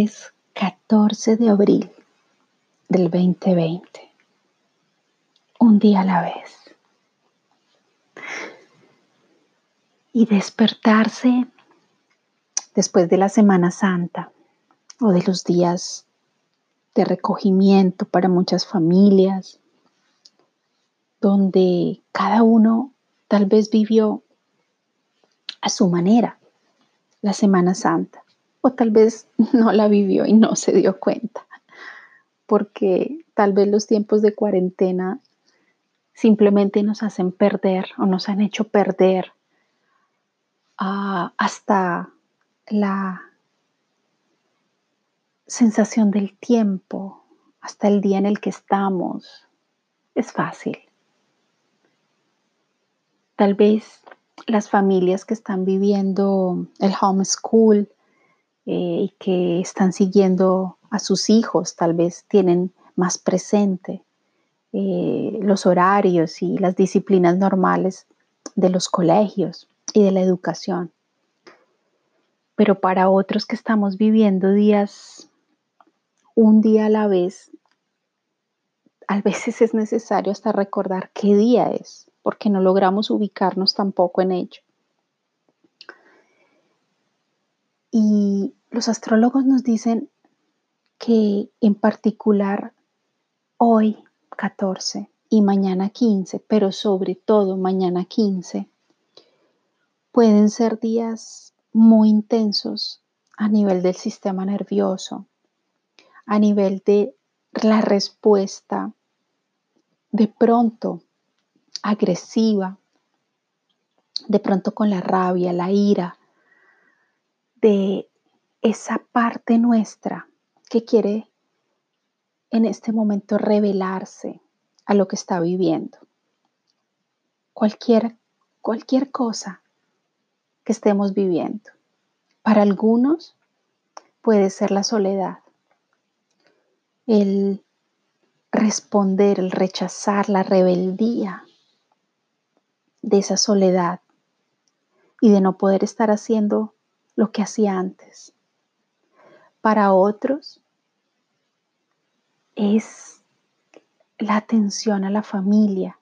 martes 14 de abril del 2020. Un día a la vez. Y despertarse después de la Semana Santa o de los días de recogimiento para muchas familias, donde cada uno tal vez vivió a su manera la Semana Santa o tal vez no la vivió y no se dio cuenta, porque tal vez los tiempos de cuarentena simplemente nos hacen perder o nos han hecho perder uh, hasta la sensación del tiempo, hasta el día en el que estamos. Es fácil. Tal vez las familias que están viviendo el homeschool eh, y que están siguiendo a sus hijos, tal vez tienen más presente eh, los horarios y las disciplinas normales de los colegios y de la educación. Pero para otros que estamos viviendo días, un día a la vez, a veces es necesario hasta recordar qué día es porque no logramos ubicarnos tampoco en ello. Y los astrólogos nos dicen que en particular hoy 14 y mañana 15, pero sobre todo mañana 15, pueden ser días muy intensos a nivel del sistema nervioso, a nivel de la respuesta de pronto agresiva, de pronto con la rabia, la ira, de esa parte nuestra que quiere en este momento revelarse a lo que está viviendo. Cualquier, cualquier cosa que estemos viviendo. Para algunos puede ser la soledad, el responder, el rechazar, la rebeldía de esa soledad y de no poder estar haciendo lo que hacía antes. Para otros es la atención a la familia,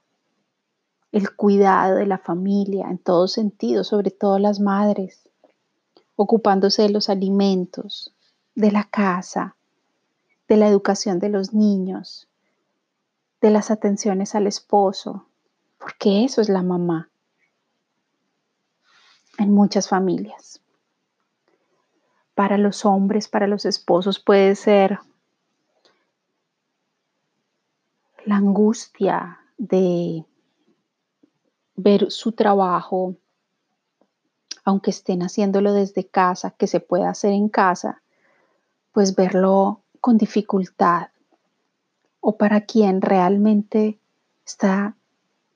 el cuidado de la familia en todos sentidos, sobre todo las madres, ocupándose de los alimentos, de la casa, de la educación de los niños, de las atenciones al esposo, porque eso es la mamá en muchas familias. Para los hombres, para los esposos puede ser la angustia de ver su trabajo, aunque estén haciéndolo desde casa, que se pueda hacer en casa, pues verlo con dificultad. O para quien realmente está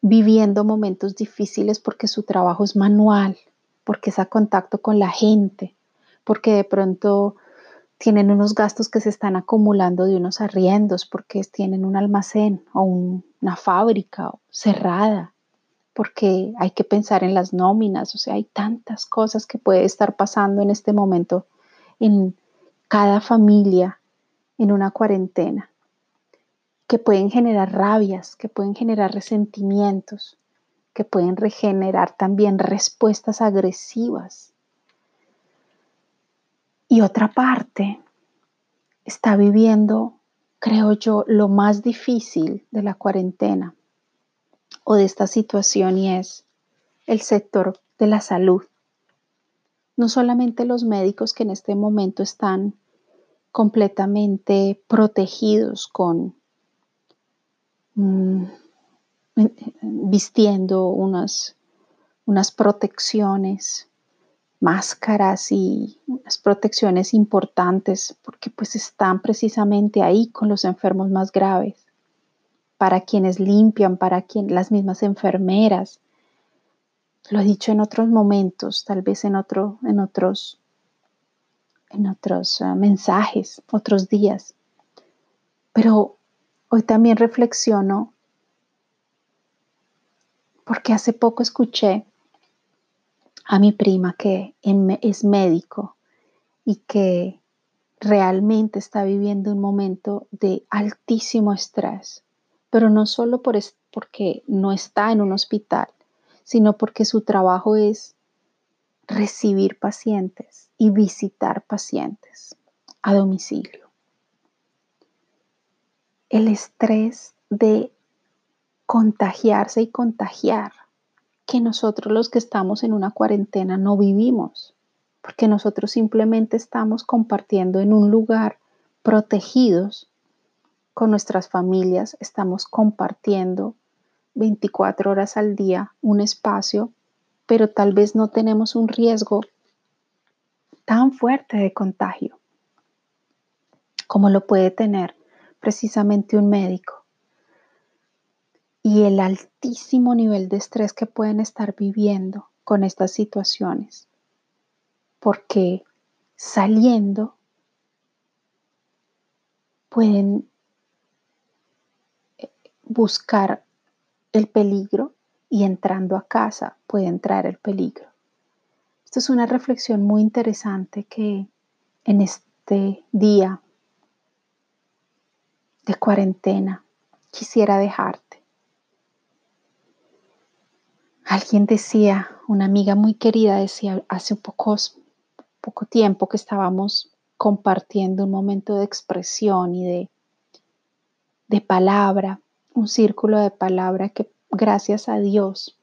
viviendo momentos difíciles porque su trabajo es manual, porque es a contacto con la gente, porque de pronto tienen unos gastos que se están acumulando de unos arriendos, porque tienen un almacén o una fábrica cerrada, porque hay que pensar en las nóminas, o sea, hay tantas cosas que puede estar pasando en este momento en cada familia en una cuarentena que pueden generar rabias, que pueden generar resentimientos, que pueden regenerar también respuestas agresivas. Y otra parte está viviendo, creo yo, lo más difícil de la cuarentena o de esta situación y es el sector de la salud. No solamente los médicos que en este momento están completamente protegidos con Mm, vistiendo unas, unas protecciones, máscaras y unas protecciones importantes porque pues están precisamente ahí con los enfermos más graves, para quienes limpian, para quien, las mismas enfermeras. Lo he dicho en otros momentos, tal vez en, otro, en otros, en otros ah, mensajes, otros días. Pero Hoy también reflexiono porque hace poco escuché a mi prima que es médico y que realmente está viviendo un momento de altísimo estrés, pero no solo por porque no está en un hospital, sino porque su trabajo es recibir pacientes y visitar pacientes a domicilio. El estrés de contagiarse y contagiar que nosotros los que estamos en una cuarentena no vivimos, porque nosotros simplemente estamos compartiendo en un lugar protegidos con nuestras familias, estamos compartiendo 24 horas al día un espacio, pero tal vez no tenemos un riesgo tan fuerte de contagio como lo puede tener precisamente un médico. Y el altísimo nivel de estrés que pueden estar viviendo con estas situaciones. Porque saliendo pueden eh, buscar el peligro y entrando a casa puede entrar el peligro. Esto es una reflexión muy interesante que en este día de cuarentena quisiera dejarte. Alguien decía, una amiga muy querida decía hace poco tiempo que estábamos compartiendo un momento de expresión y de, de palabra, un círculo de palabra que gracias a Dios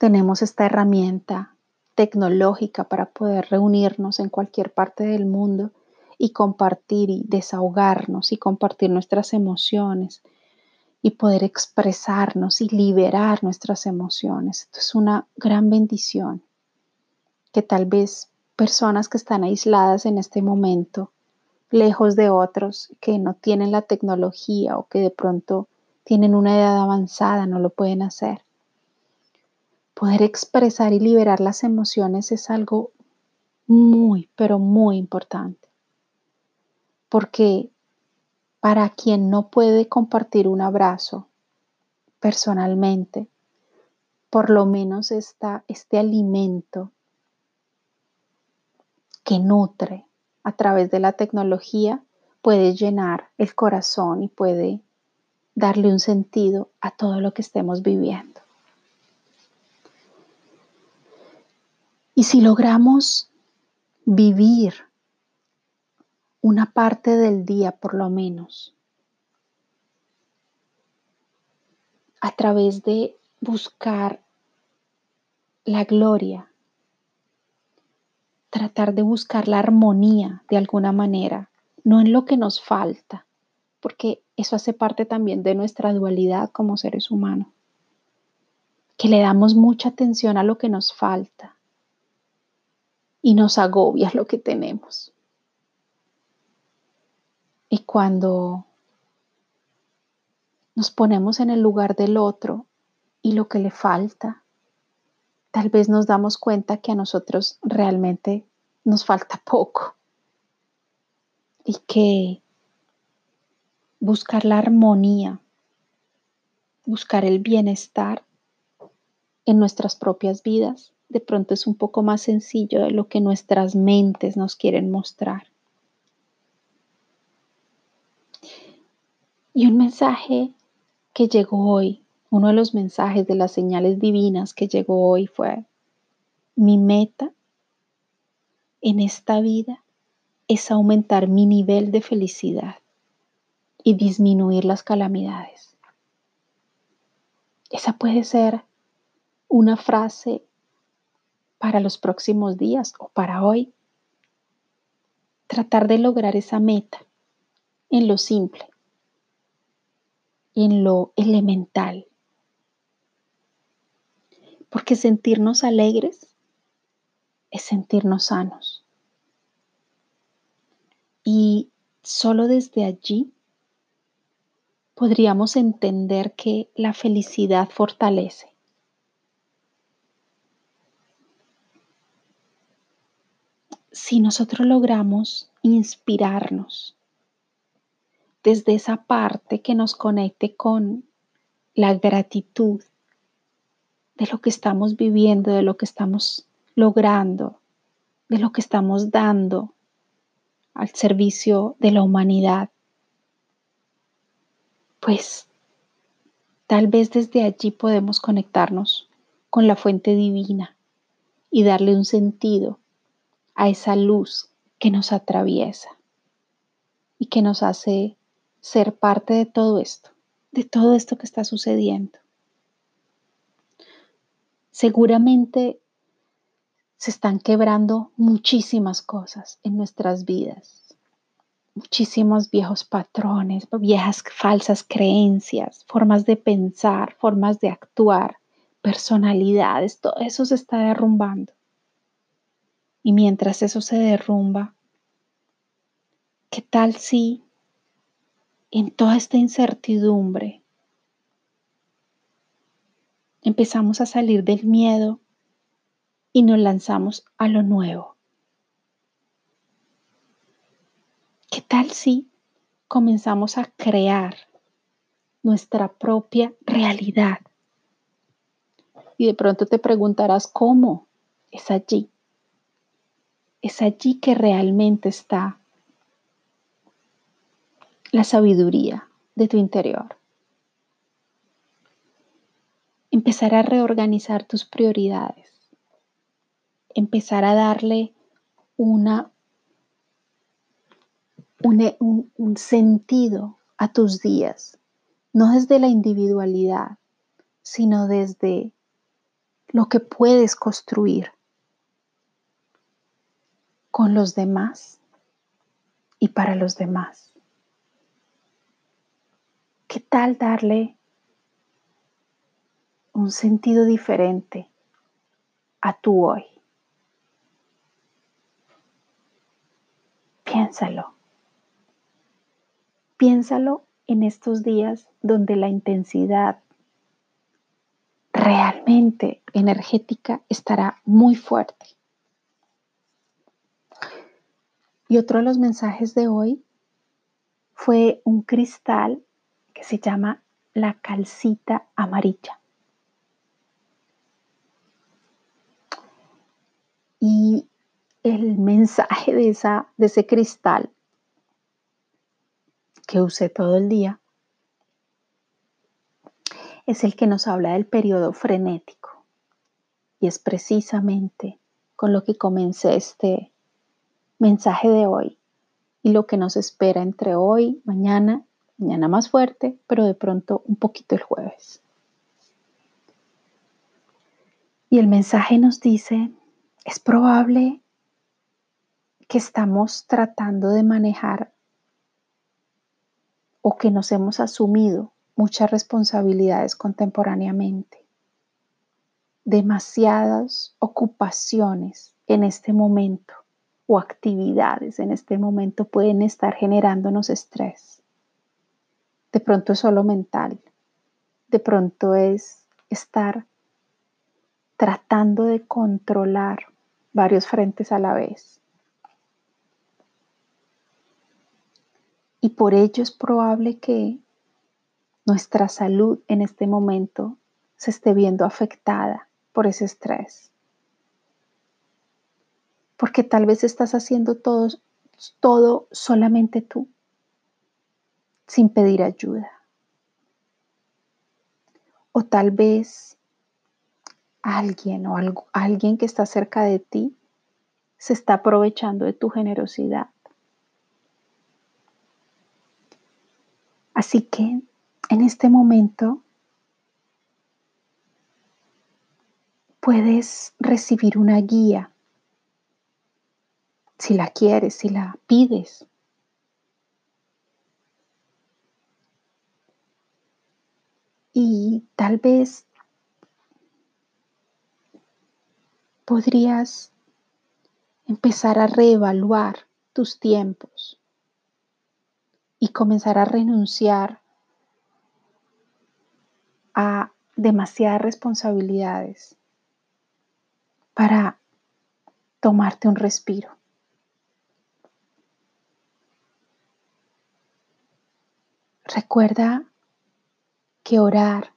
tenemos esta herramienta tecnológica para poder reunirnos en cualquier parte del mundo y compartir y desahogarnos y compartir nuestras emociones y poder expresarnos y liberar nuestras emociones. Esto es una gran bendición que tal vez personas que están aisladas en este momento, lejos de otros, que no tienen la tecnología o que de pronto tienen una edad avanzada, no lo pueden hacer. Poder expresar y liberar las emociones es algo muy, pero muy importante porque para quien no puede compartir un abrazo personalmente, por lo menos está este alimento que nutre a través de la tecnología puede llenar el corazón y puede darle un sentido a todo lo que estemos viviendo. Y si logramos vivir una parte del día por lo menos, a través de buscar la gloria, tratar de buscar la armonía de alguna manera, no en lo que nos falta, porque eso hace parte también de nuestra dualidad como seres humanos, que le damos mucha atención a lo que nos falta y nos agobia lo que tenemos. Y cuando nos ponemos en el lugar del otro y lo que le falta, tal vez nos damos cuenta que a nosotros realmente nos falta poco y que buscar la armonía, buscar el bienestar en nuestras propias vidas, de pronto es un poco más sencillo de lo que nuestras mentes nos quieren mostrar. Y un mensaje que llegó hoy, uno de los mensajes de las señales divinas que llegó hoy fue, mi meta en esta vida es aumentar mi nivel de felicidad y disminuir las calamidades. Esa puede ser una frase para los próximos días o para hoy. Tratar de lograr esa meta en lo simple, en lo elemental. Porque sentirnos alegres es sentirnos sanos. Y solo desde allí podríamos entender que la felicidad fortalece. Si nosotros logramos inspirarnos desde esa parte que nos conecte con la gratitud de lo que estamos viviendo, de lo que estamos logrando, de lo que estamos dando al servicio de la humanidad, pues tal vez desde allí podemos conectarnos con la fuente divina y darle un sentido a esa luz que nos atraviesa y que nos hace ser parte de todo esto, de todo esto que está sucediendo. Seguramente se están quebrando muchísimas cosas en nuestras vidas, muchísimos viejos patrones, viejas falsas creencias, formas de pensar, formas de actuar, personalidades, todo eso se está derrumbando. Y mientras eso se derrumba, ¿qué tal si en toda esta incertidumbre empezamos a salir del miedo y nos lanzamos a lo nuevo. ¿Qué tal si comenzamos a crear nuestra propia realidad? Y de pronto te preguntarás cómo. Es allí. Es allí que realmente está la sabiduría de tu interior. Empezar a reorganizar tus prioridades, empezar a darle una, un, un sentido a tus días, no desde la individualidad, sino desde lo que puedes construir con los demás y para los demás. ¿Qué tal darle un sentido diferente a tu hoy. Piénsalo. Piénsalo en estos días donde la intensidad realmente energética estará muy fuerte. Y otro de los mensajes de hoy fue un cristal se llama la calcita amarilla. Y el mensaje de, esa, de ese cristal que usé todo el día es el que nos habla del periodo frenético. Y es precisamente con lo que comencé este mensaje de hoy y lo que nos espera entre hoy, mañana, mañana más fuerte, pero de pronto un poquito el jueves. Y el mensaje nos dice es probable que estamos tratando de manejar o que nos hemos asumido muchas responsabilidades contemporáneamente. Demasiadas ocupaciones en este momento o actividades en este momento pueden estar generándonos estrés. De pronto es solo mental, de pronto es estar tratando de controlar varios frentes a la vez. Y por ello es probable que nuestra salud en este momento se esté viendo afectada por ese estrés. Porque tal vez estás haciendo todo, todo solamente tú, sin pedir ayuda. O tal vez alguien o algo, alguien que está cerca de ti se está aprovechando de tu generosidad. Así que en este momento puedes recibir una guía si la quieres, si la pides. Y tal vez podrías empezar a reevaluar tus tiempos y comenzar a renunciar a demasiadas responsabilidades para tomarte un respiro. Recuerda que orar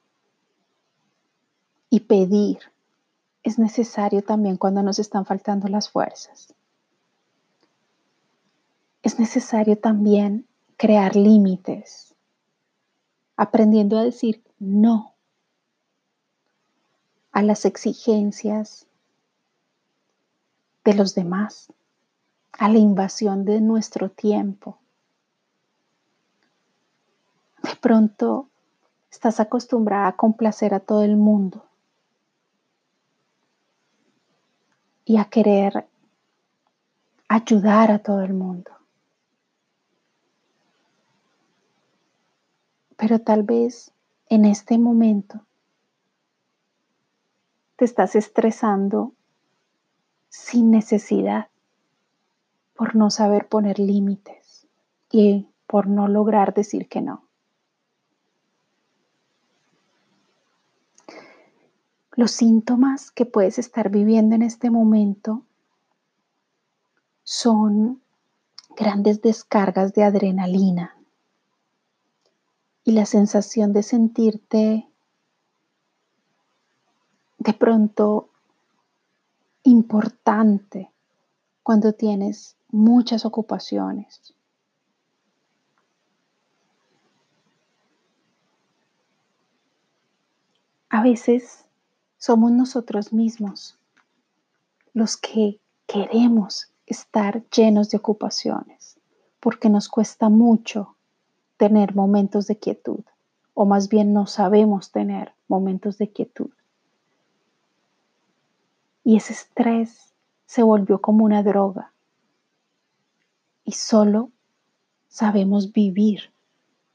y pedir es necesario también cuando nos están faltando las fuerzas. Es necesario también crear límites, aprendiendo a decir no a las exigencias de los demás, a la invasión de nuestro tiempo. De pronto estás acostumbrada a complacer a todo el mundo y a querer ayudar a todo el mundo. Pero tal vez en este momento te estás estresando sin necesidad por no saber poner límites y por no lograr decir que no. Los síntomas que puedes estar viviendo en este momento son grandes descargas de adrenalina y la sensación de sentirte de pronto importante cuando tienes muchas ocupaciones. A veces somos nosotros mismos los que queremos estar llenos de ocupaciones porque nos cuesta mucho tener momentos de quietud o más bien no sabemos tener momentos de quietud. Y ese estrés se volvió como una droga. Y solo sabemos vivir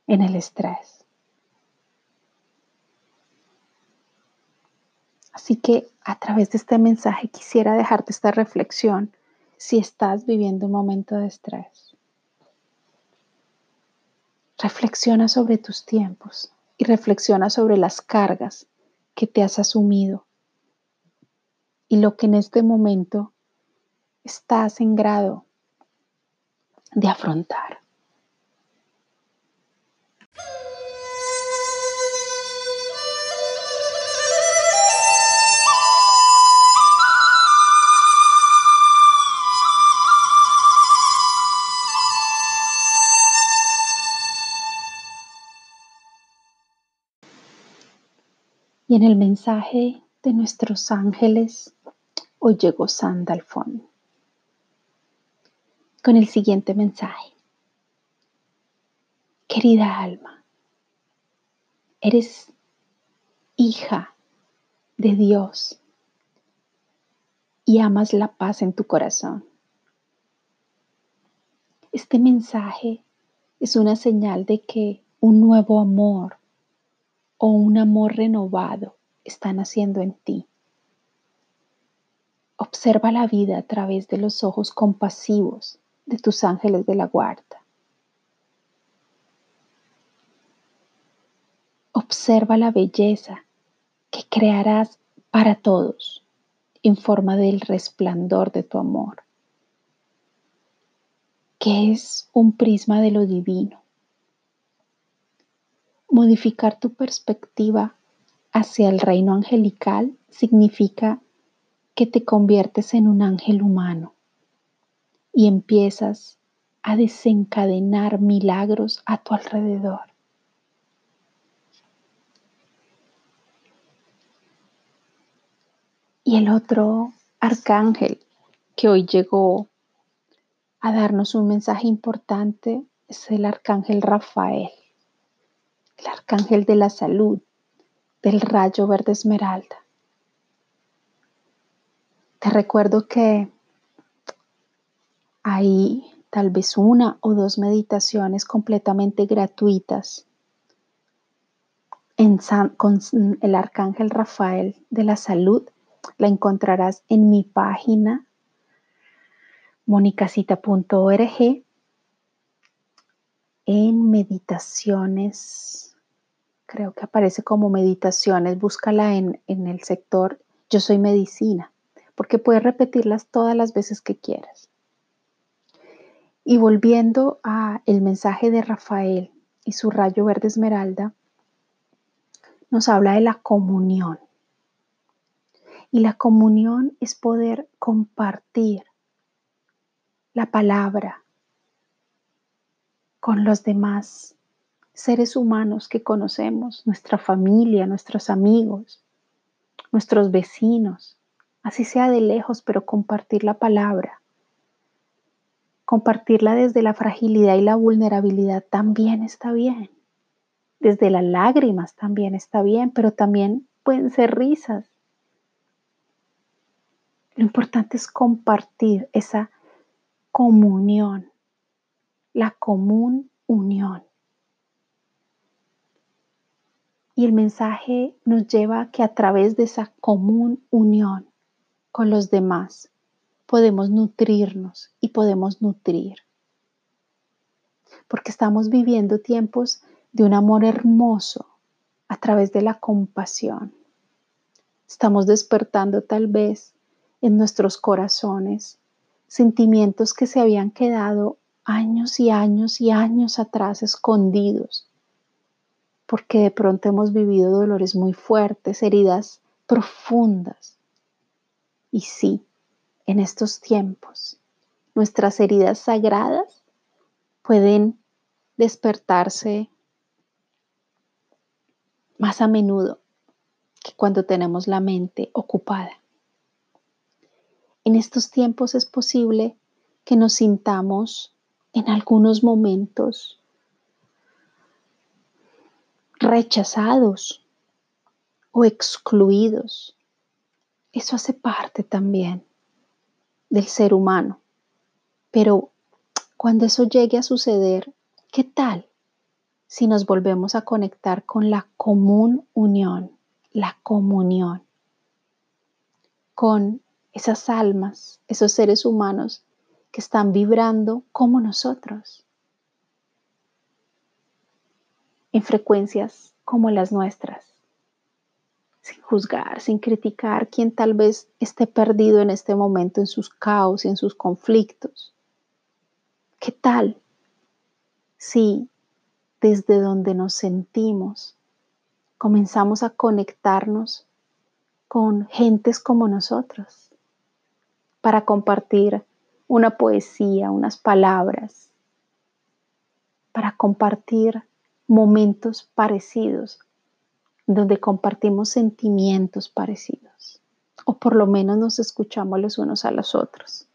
en el estrés. Así que a través de este mensaje quisiera dejarte esta reflexión si estás viviendo un momento de estrés. Reflexiona sobre tus tiempos y reflexiona sobre las cargas que te has asumido y lo que en este momento estás en grado de afrontar. En el mensaje de nuestros ángeles Hoy llegó Sandalfon con el siguiente mensaje. Querida alma, eres hija de Dios y amas la paz en tu corazón. Este mensaje es una señal de que un nuevo amor o un amor renovado está naciendo en ti. Observa la vida a través de los ojos compasivos de tus ángeles de la guarda. Observa la belleza que crearás para todos en forma del resplandor de tu amor, que es un prisma de lo divino. Modificar tu perspectiva hacia el reino angelical significa que te conviertes en un ángel humano y empiezas a desencadenar milagros a tu alrededor. Y el otro arcángel que hoy llegó a darnos un mensaje importante es el arcángel Rafael, el arcángel de la salud, del rayo verde esmeralda. Te recuerdo que hay tal vez una o dos meditaciones completamente gratuitas con el Arcángel Rafael de la Salud. La encontrarás en mi página monicacita.org en meditaciones. Creo que aparece como meditaciones. Búscala en, en el sector Yo soy medicina porque puedes repetirlas todas las veces que quieras. Y volviendo a el mensaje de Rafael y su rayo verde esmeralda, nos habla de la comunión. Y la comunión es poder compartir la palabra con los demás seres humanos que conocemos, nuestra familia, nuestros amigos, nuestros vecinos, así sea de lejos, pero compartir la palabra. Compartirla desde la fragilidad y la vulnerabilidad también está bien. Desde las lágrimas también está bien, pero también pueden ser risas. Lo importante es compartir esa comunión, la común unión. Y el mensaje nos lleva a que a través de esa común unión con los demás podemos nutrirnos y podemos nutrir. Porque estamos viviendo tiempos de un amor hermoso a través de la compasión. Estamos despertando tal vez en nuestros corazones sentimientos que se habían quedado años y años y años atrás escondidos, porque de pronto hemos vivido dolores muy fuertes, heridas profundas. Y sí, en estos tiempos, nuestras heridas sagradas pueden despertarse más a menudo que cuando tenemos la mente ocupada. En estos tiempos es posible que nos sintamos en algunos momentos rechazados o excluidos. Eso hace parte también del ser humano. Pero cuando eso llegue a suceder, ¿qué tal si nos volvemos a conectar con la común unión, la comunión, con esas almas, esos seres humanos que están vibrando como nosotros, en frecuencias como las nuestras, sin juzgar, sin criticar quien tal vez esté perdido en este momento en sus caos y en sus conflictos. ¿Qué tal si desde donde nos sentimos comenzamos a conectarnos con gentes como nosotros para compartir una poesía, unas palabras, para compartir momentos parecidos, donde compartimos sentimientos parecidos, o por lo menos nos escuchamos los unos a los otros.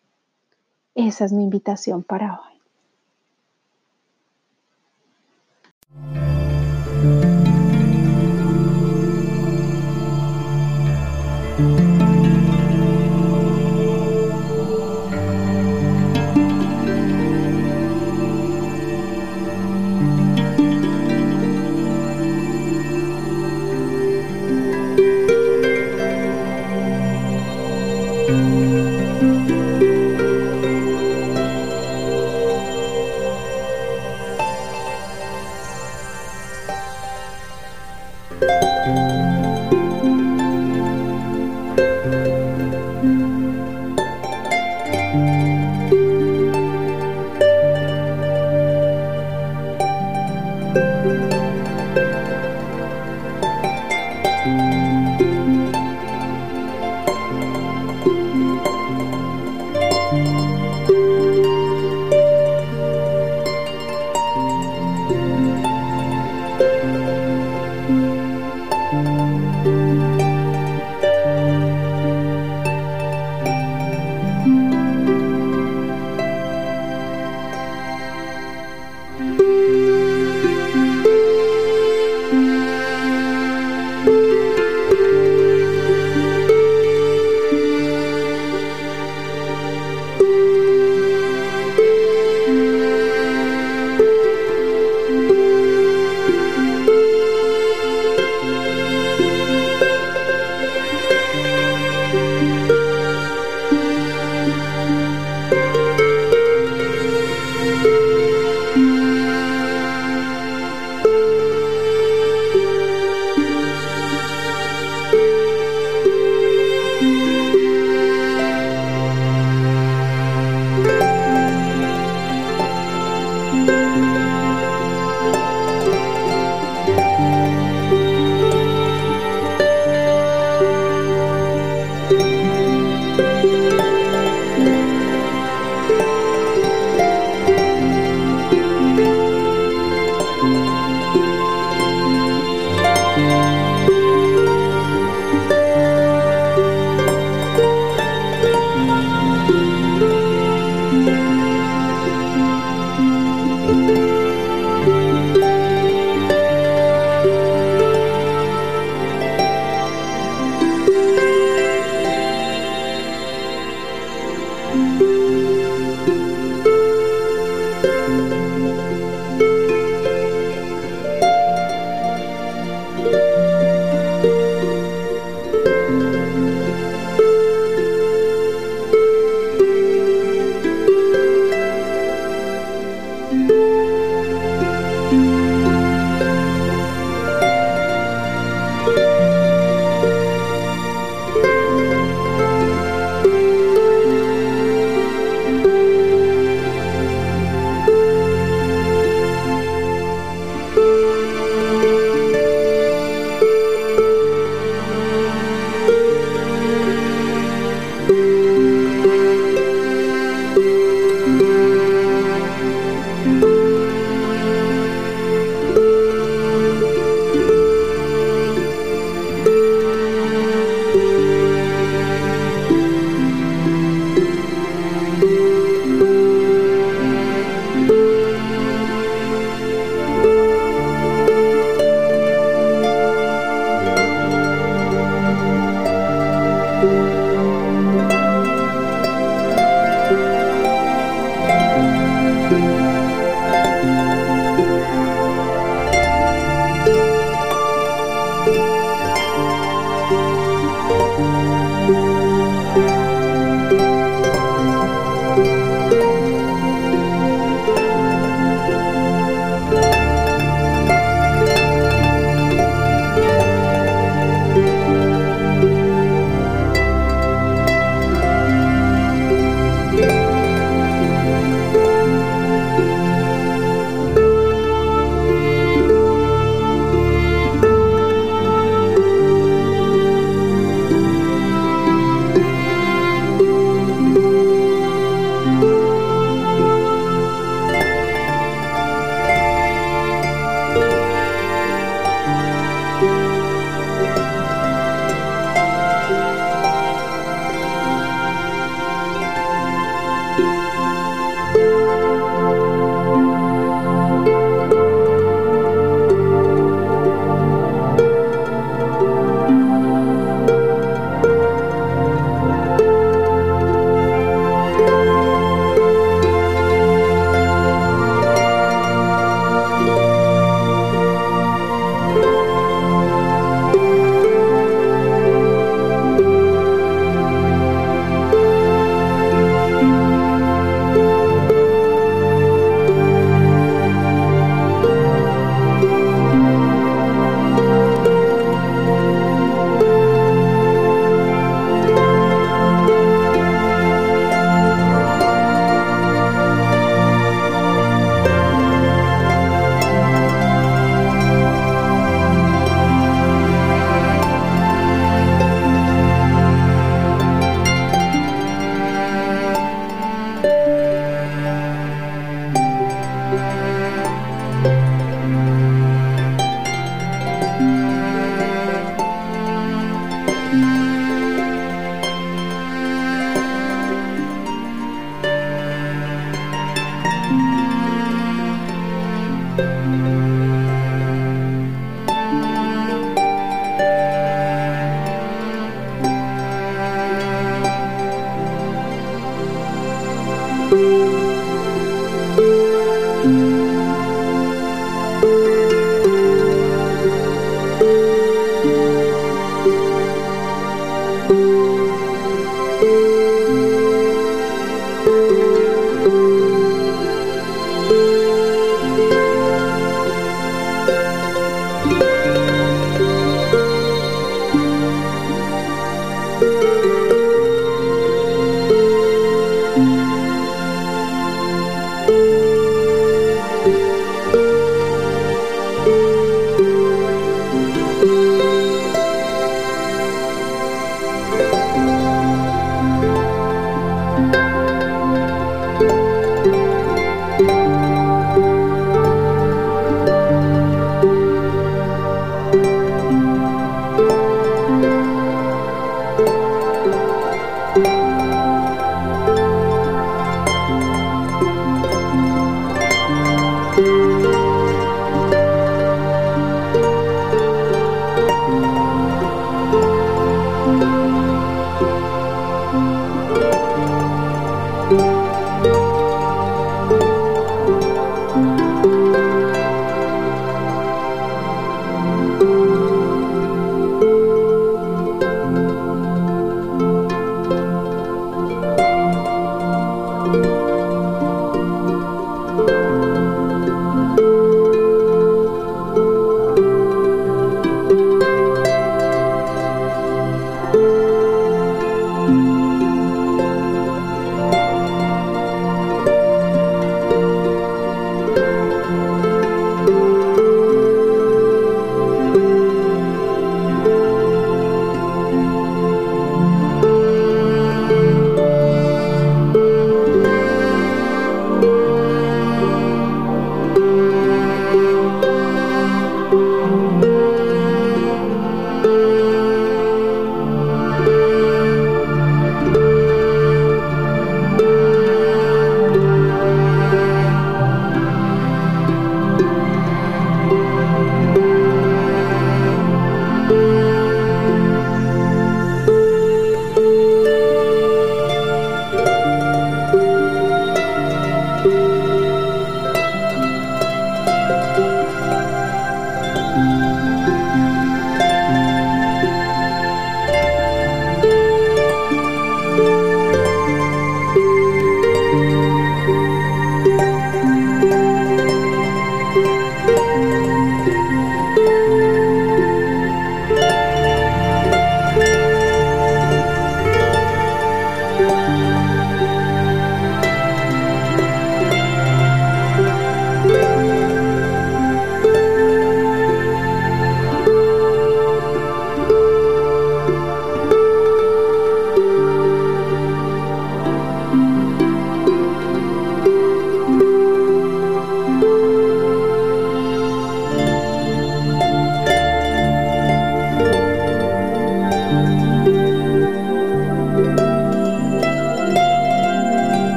Esa es mi invitación para hoy.